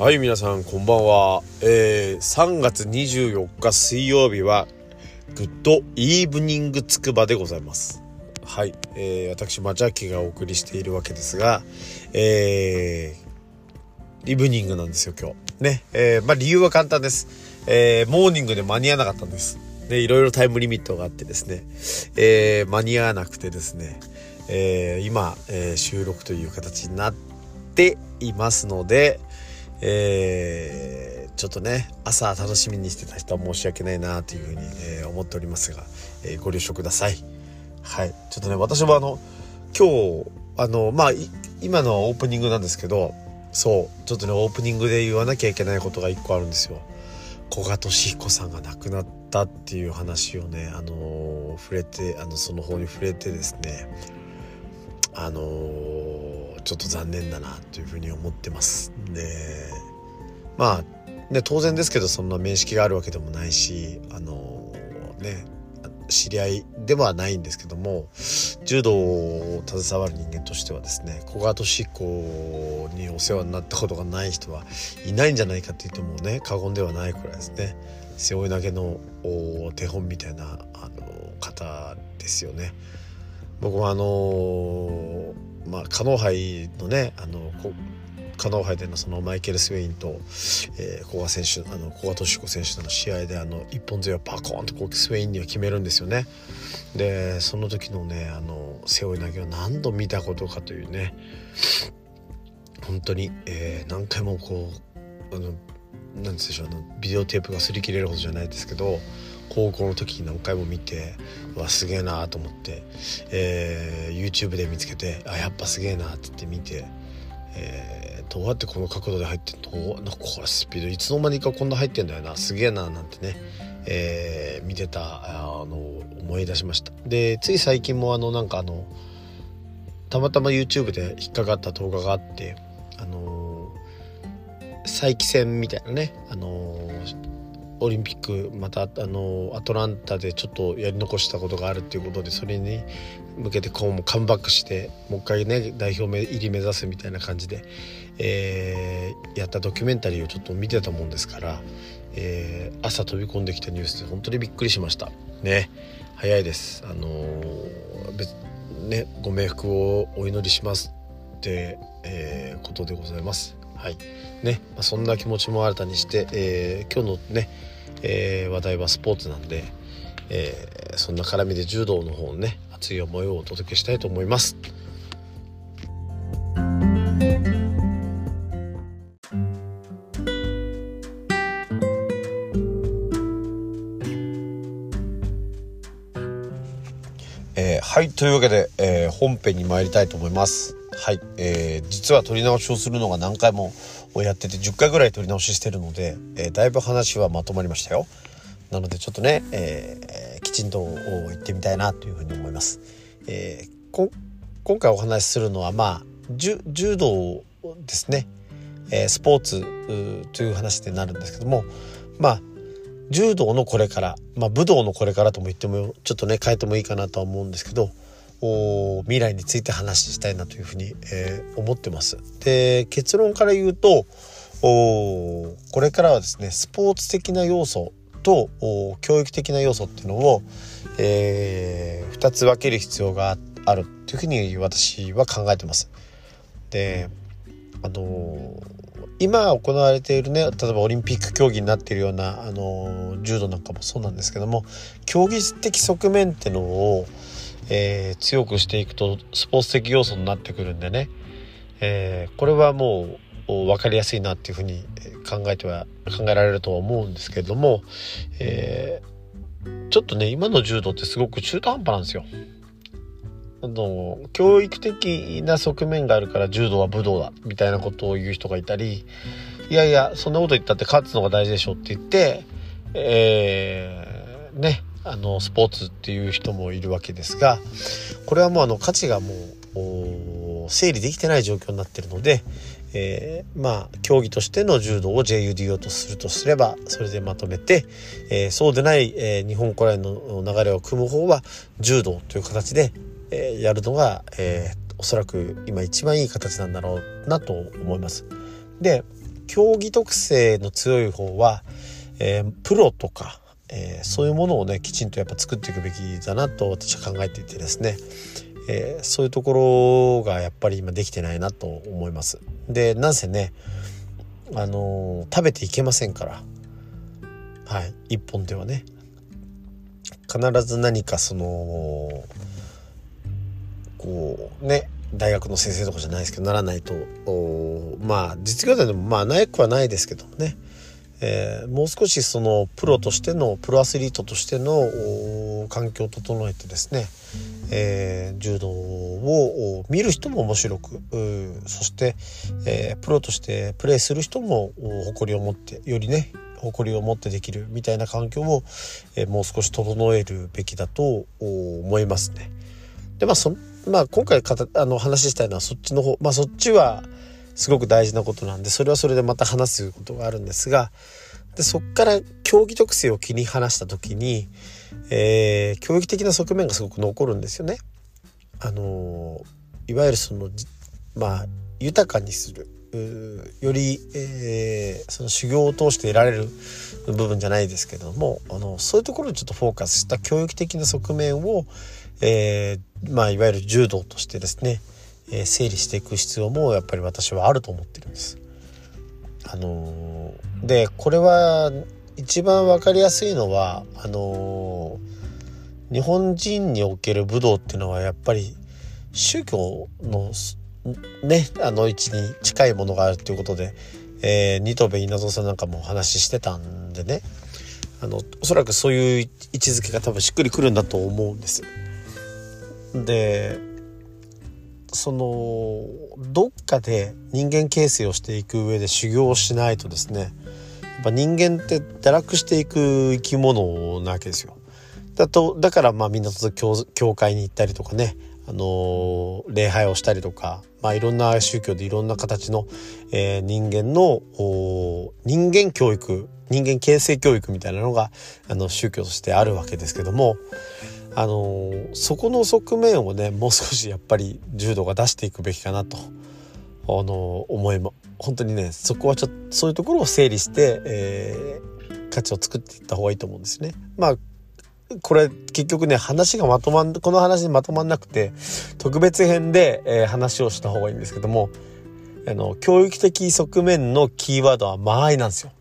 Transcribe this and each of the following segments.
はい、皆さん、こんばんは。えー、3月24日水曜日は、グッドイーブニングつくばでございます。はい、えー、私、まちゃきがお送りしているわけですが、えー、イブニングなんですよ、今日。ね、えー、まあ、理由は簡単です。えー、モーニングで間に合わなかったんです。で、いろいろタイムリミットがあってですね、えー、間に合わなくてですね、えー、今、えー、収録という形になっていますので、えー、ちょっとね朝楽しみにしてた人は申し訳ないなというふうに、え、思っておりますが、えー、ご了承ください。はい。ちょっとね私もあの今日あのまあ今のオープニングなんですけどそうちょっとねオープニングで言わなきゃいけないことが一個あるんですよ。古賀稔彦さんが亡くなったっていう話をねあの触れてあのその方に触れてですねあの、ちょっと残念だなというふうに思ってます。でまあね当然ですけどそんな面識があるわけでもないしあの、ね知り合いではないんですけども柔道を携わる人間としてはですね古賀稔彦にお世話になったことがない人はいないんじゃないかって言ってもね過言ではないくらいですね背負い投げの手本みたいなあの方ですよね。僕はあのー、まあカノ杯のねあのカノ杯でのそのマイケル・スウェインと、えー、古賀選手あの古賀稔彦選手との試合であの一本背負いをパコーンとこうスウェインには決めるんですよね。でその時のねあの背負い投げを何度見たことかというね本当に、えー、何回もこうあのなんでしょうあのビデオテープが擦り切れるほどじゃないですけど高校の時に何回も見てわすげえなと思って、えー、YouTube で見つけてあやっぱすげえなって言って見て、えー、どうやってこの角度で入ってんの？なんかこれスピードいつの間にかこんな入ってんだよなすげえななんてね、えー、見てたあの思い出しました。でつい最近もあのなんかあのたまたま YouTube で引っかかった動画があってあの再起戦みたいなねあのオリンピックまたあのアトランタでちょっとやり残したことがあるっていうことでそれに向けてこうもカムバックしてもう一回ね代表入り目指すみたいな感じで、えー、やったドキュメンタリーをちょっと見てたもんですから、えー、朝飛び込んできたニュースで本当にびっくりしました。ね。早いです。あのー、ねご冥福をお祈りしますって、え、ことでございます。はいね、まあ、そんな気持ちも新たにして、えー、今日のねえー、話題はスポーツなんで、えー、そんな絡みで柔道の方のね熱い思いをお届けしたいと思います。えー、はいというわけで、えー、本編に参りたいと思います。はい、えー、実は撮り直しをするのが何回もやってて10回ぐらい撮り直ししてるので、えー、だいぶ話はまとまりましたよ。なのでちょっとね、えー、きちんと言ってみたいなというふうに思います、えー、今回お話しするのはまあ柔道ですね、えー、スポーツという話になるんですけどもまあ柔道のこれから、まあ、武道のこれからとも言ってもちょっとね変えてもいいかなとは思うんですけど未来について話したいなというふうに、えー、思ってます。で結論から言うとこれからはですねスポーツ的な要素と教育的な要素っていうのを、えー、2つ分ける必要があるというふうに私は考えてます。であの、今行われているね例えばオリンピック競技になっているような、あの、柔道なんかもそうなんですけども競技的側面っていうのをえー、強くしていくとスポーツ的要素になってくるんでね、えー、これはもう分かりやすいなっていうふうに考えては考えられるとは思うんですけれども、えー、ちょっとね今の柔道ってすごく中途半端なんですよ。あの教育的な側面があるから柔道は武道だみたいなことを言う人がいたりいやいやそんなこと言ったって勝つのが大事でしょって言って、えー、ねあのスポーツっていう人もいるわけですがこれはもうあの価値がもう整理できてない状況になってるので、えー、まあ競技としての柔道を JUDO とするとすればそれでまとめて、えー、そうでない、えー、日本古来の流れを組む方は柔道という形で、えー、やるのが、えー、おそらく今一番いい形なんだろうなと思います。で競技特性の強い方は、えー、プロとか、えー、そういうものをねきちんとやっぱ作っていくべきだなと私は考えていてですね、えー、そういうところがやっぱり今できてないなと思います。でなんせねあの食べていけませんから。はい一本ではね。必ず何かそのこうね大学の先生とかじゃないですけどならないと。まあ実業団でもまあなくはないですけどもね、えー、もう少しそのプロとしてのプロアスリートとしての環境を整えてですね、えー、柔道を見る人も面白くそして、えー、プロとしてプレーする人も誇りを持ってよりね誇りを持ってできるみたいな環境を、え、もう少し整えるべきだと思いますね。でまあそまあ今回かたあの話したいのはそっちの方まあそっちはすごく大事なことなんでそれはそれでまた話すことがあるんですがでそっから競技特性を切り離した時に、えー、教育的な側面がすごく残るんですよね。あのいわゆるそのまあ豊かにするより、えー、その修行を通して得られる部分じゃないですけどもあのそういうところにちょっとフォーカスした教育的な側面を、えー、まあいわゆる柔道としてですね、え、整理していく必要もやっぱり私はあると思ってるんです。あのー、でこれは一番分かりやすいのはあのー、日本人における武道っていうのはやっぱり宗教のねあの位置に近いものがあるということで、えー、二戸部稲造さんなんかもお話ししてたんでねあのおそらくそういう位置づけが多分しっくりくるんだと思うんです。でそのどっかで人間形成をしていく上で修行をしないとですねやっぱ人間って堕落していく生き物なわけですよ。だとだからまあみんなと教教会に行ったりとかねあの礼拝をしたりとか、まあ、いろんな宗教でいろんな形の、えー、人間の人間教育人間形成教育みたいなのがあの宗教としてあるわけですけどもあのそこの側面をねもう少しやっぱり柔道が出していくべきかなとあの思いま本当にねそこはちょっとそういうところを整理して、えー、価値を作っていった方がいいと思うんですね。まあこれ結局ね話がまとまんこの話にまとまんなくて特別編で、えー、話をした方がいいんですけどもあの教育的側面のキーワードは間合いなんですよ。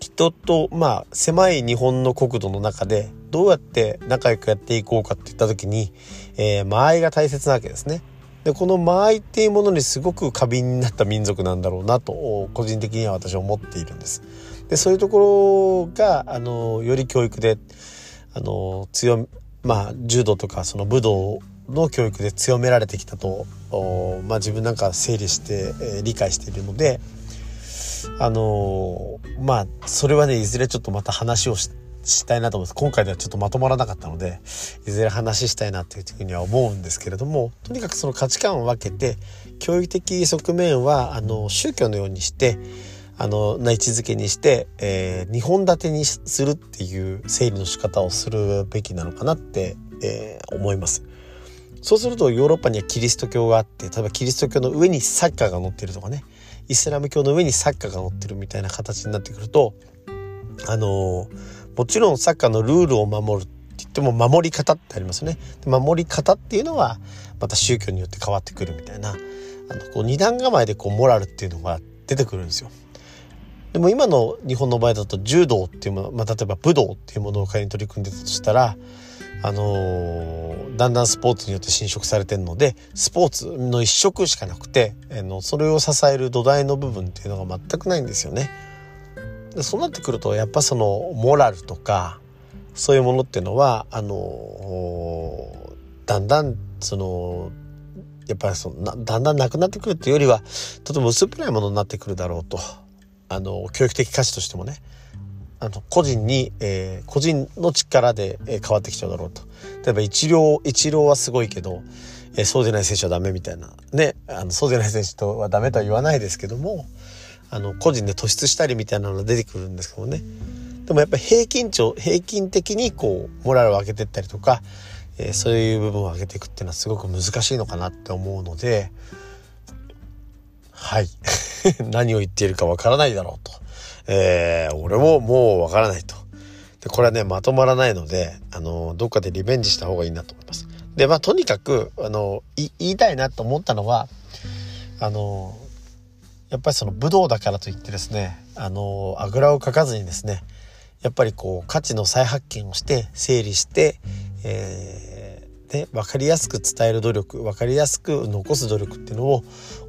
人とまあ狭い日本の国土の中でどうやって仲良くやっていこうかっていった時に、えー、間合いが大切なわけですね。でこの間合いっていうものにすごく過敏になった民族なんだろうなと個人的には私は思っているんです。でそういうところがあのより教育であの強まあ柔道とかその武道の教育で強められてきたと、まあ、自分なんか整理して、えー、理解しているのであのー、まあそれはねいずれちょっとまた話をししたいなと思います今回ではちょっとまとまらなかったのでいずれ話したいなっていうふうには思うんですけれどもとにかくその価値観を分けて教育的側面はあの宗教のようにしてあのな位置づけにして、えー、2本立てにするっていう整理の仕方をするべきなのかなって、えー、思います。そうするとヨーロッパにはキリスト教があって例えばキリスト教の上にサッカーが載ってるとかねイスラム教の上にサッカーが載ってるみたいな形になってくるとあのー、もちろんサッカーのルールを守るって言っても守り方ってありますね。守り方っていうのはまた宗教によって変わってくるみたいなあのこう二段構えでこうモラルっていうのが出てくるんですよ。でも今の日本の場合だと柔道っていうもの、まあ、例えば武道っていうものを仮に取り組んでたとしたら、あのー、だんだんスポーツによって侵食されてるのでスポーツの一色しかなくて、あのそれを支える土台の部分っていうのが全くないんですよね。そうなってくるとやっぱそのモラルとかそういうものっていうのはあの、だんだんそのやっぱりそのだんだんなくなってくるっていうよりはとても薄っぺらいものになってくるだろうと。あの教育的価値としてもね。あの個人に、えー、個人の力で、え変わってきちゃうだろうと。例えば一郎一郎はすごいけど、えー、そうでない選手はダメみたいな。ねあのそうでない選手とはダメとは言わないですけどもあの個人で突出したりみたいなのが出てくるんですけどねでもやっぱり平均値を平均的にこうモラルを上げてったりとか、えー、そういう部分を上げていくっていうのはすごく難しいのかなって思うのではい 何を言っているかわからないだろうと。えー、俺ももうわからないと。で、これはね、まとまらないので、あの、どっかでリベンジした方がいいなと思います。で、まあ、とにかく、あの、言いたいなと思ったのは、あの、やっぱりその武道だからといってですね、あの、あぐらをかかずにですね、やっぱりこう価値の再発見をして整理して、えー、で分かりやすく伝える努力分かりやすく残す努力っていうの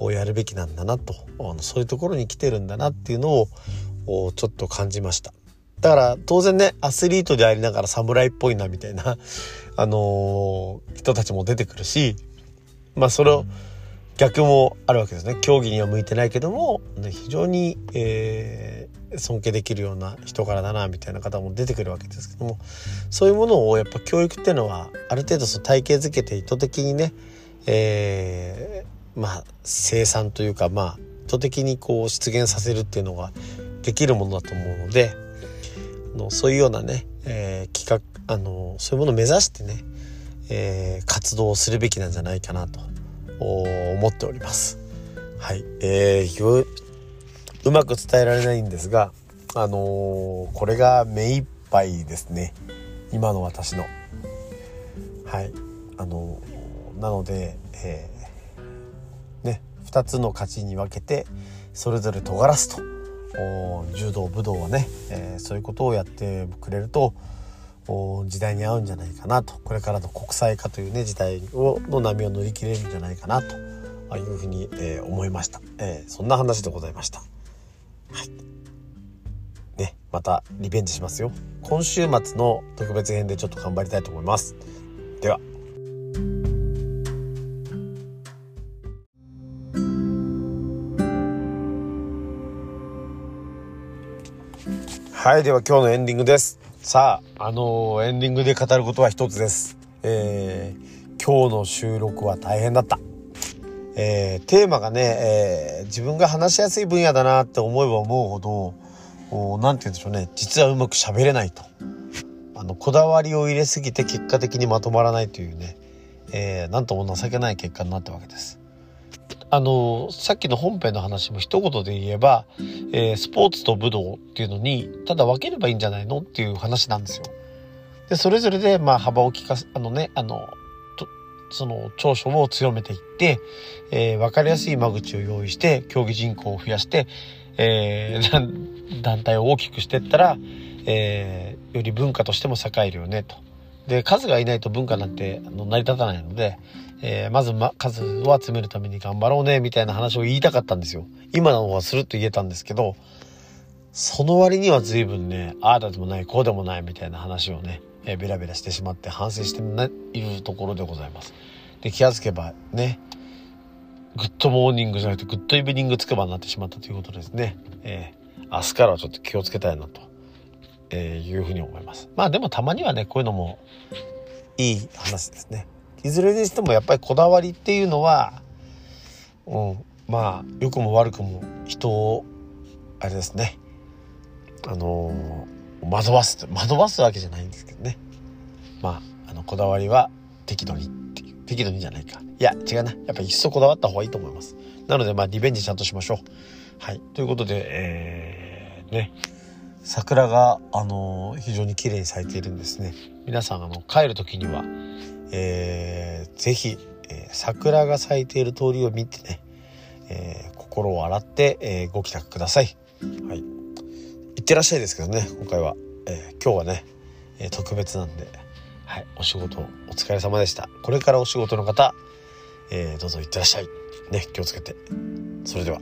をやるべきなんだなとあのそういうところに来てるんだなっていうのをちょっと感じました。だから当然ねアスリートでありながら侍っぽいなみたいな、あのー、人たちも出てくるしまあそれを逆もあるわけですね。競技には向いてないけども、ね、非常に、えー、尊敬できるような人柄だなみたいな方も出てくるわけですけどもそういうものをやっぱ教育っていうのはある程度その体系づけて意図的にね、えー、まあ生産というかまあ意図的にこう出現させるっていうのができるものだと思うのでのそういうようなね、えー、企画あのそういうものを目指してね、えー、活動をするべきなんじゃないかなと。思っております。はい、えー、うまく伝えられないんですが、あのー、これが目いっぱいですね今の私の。はいあのー、なので、えー、ね2つの勝ちに分けてそれぞれ尖らすと柔道武道はね、えー、そういうことをやってくれると時代に合うんじゃないかなとこれからの国際化というね時代をの波を乗り切れるんじゃないかなというふうに、えー、思いました、えー、そんな話でございました。はい。ねまたリベンジしますよ。今週末の特別編でちょっと頑張りたいと思います。では。はいでは今日のエンディングです。さあ、あのー、エンディングで語ることは一つです。えー、今日の収録は大変だった。えー、テーマがね、えー、自分が話しやすい分野だなって思えば思うほど、何て言うんでしょうね、実はうまく喋れないと。あの、こだわりを入れすぎて結果的にまとまらないというね、えー、なんとも情けない結果になったわけです。あのさっきの本編の話も一言で言えば、えー、スポーツと武道っていうのにただ分ければいいんじゃないのっていう話なんですよ。でそれぞれでまあ幅を利かすあのねあのその長所を強めていって、えー、分かりやすい間口を用意して競技人口を増やして、えー、団体を大きくしていったら、えー、より文化としても栄えるよねと。で数がいないと文化なんてあの成り立たないので、えー、まず、ま、数を集めるために頑張ろうねみたいな話を言いたかったんですよ。今の方はすると言えたんですけどその割には随分ねああだでもないこうでもないみたいな話をね、えー、ベラベラしてしまって反省しているところでございます。で気がつけばねグッドモーニングじゃなくてグッドイブニングつくばになってしまったということですね。えー、明日からはちょっと気をつけたいなと、え、いうふうに思います。まあでもたまにはねこういうのもいい話ですね。いずれにしてもやっぱりこだわりっていうのは、うん、まあ良くも悪くも人をあれですね。あの惑わす惑わすわけじゃないんですけどね。まああのこだわりは適度にっていう適度にじゃないか。いや違うな。やっぱり一層こだわった方がいいと思います。なのでまあリベンジちゃんとしましょう。はい。ということでえー、ね。桜があの非常に綺麗に咲いているんですね皆さんあの帰る時にはえー、ぜひ、えー、桜が咲いている通りを見てね、えー、心を洗って、えー、ご帰宅ください。はい。いってらっしゃいですけどね、今回は。え、今日はね、え、特別なんで、はい、お仕事お疲れ様でした。これからお仕事の方、え、どうぞいってらっしゃい。ね、気をつけて。それでは。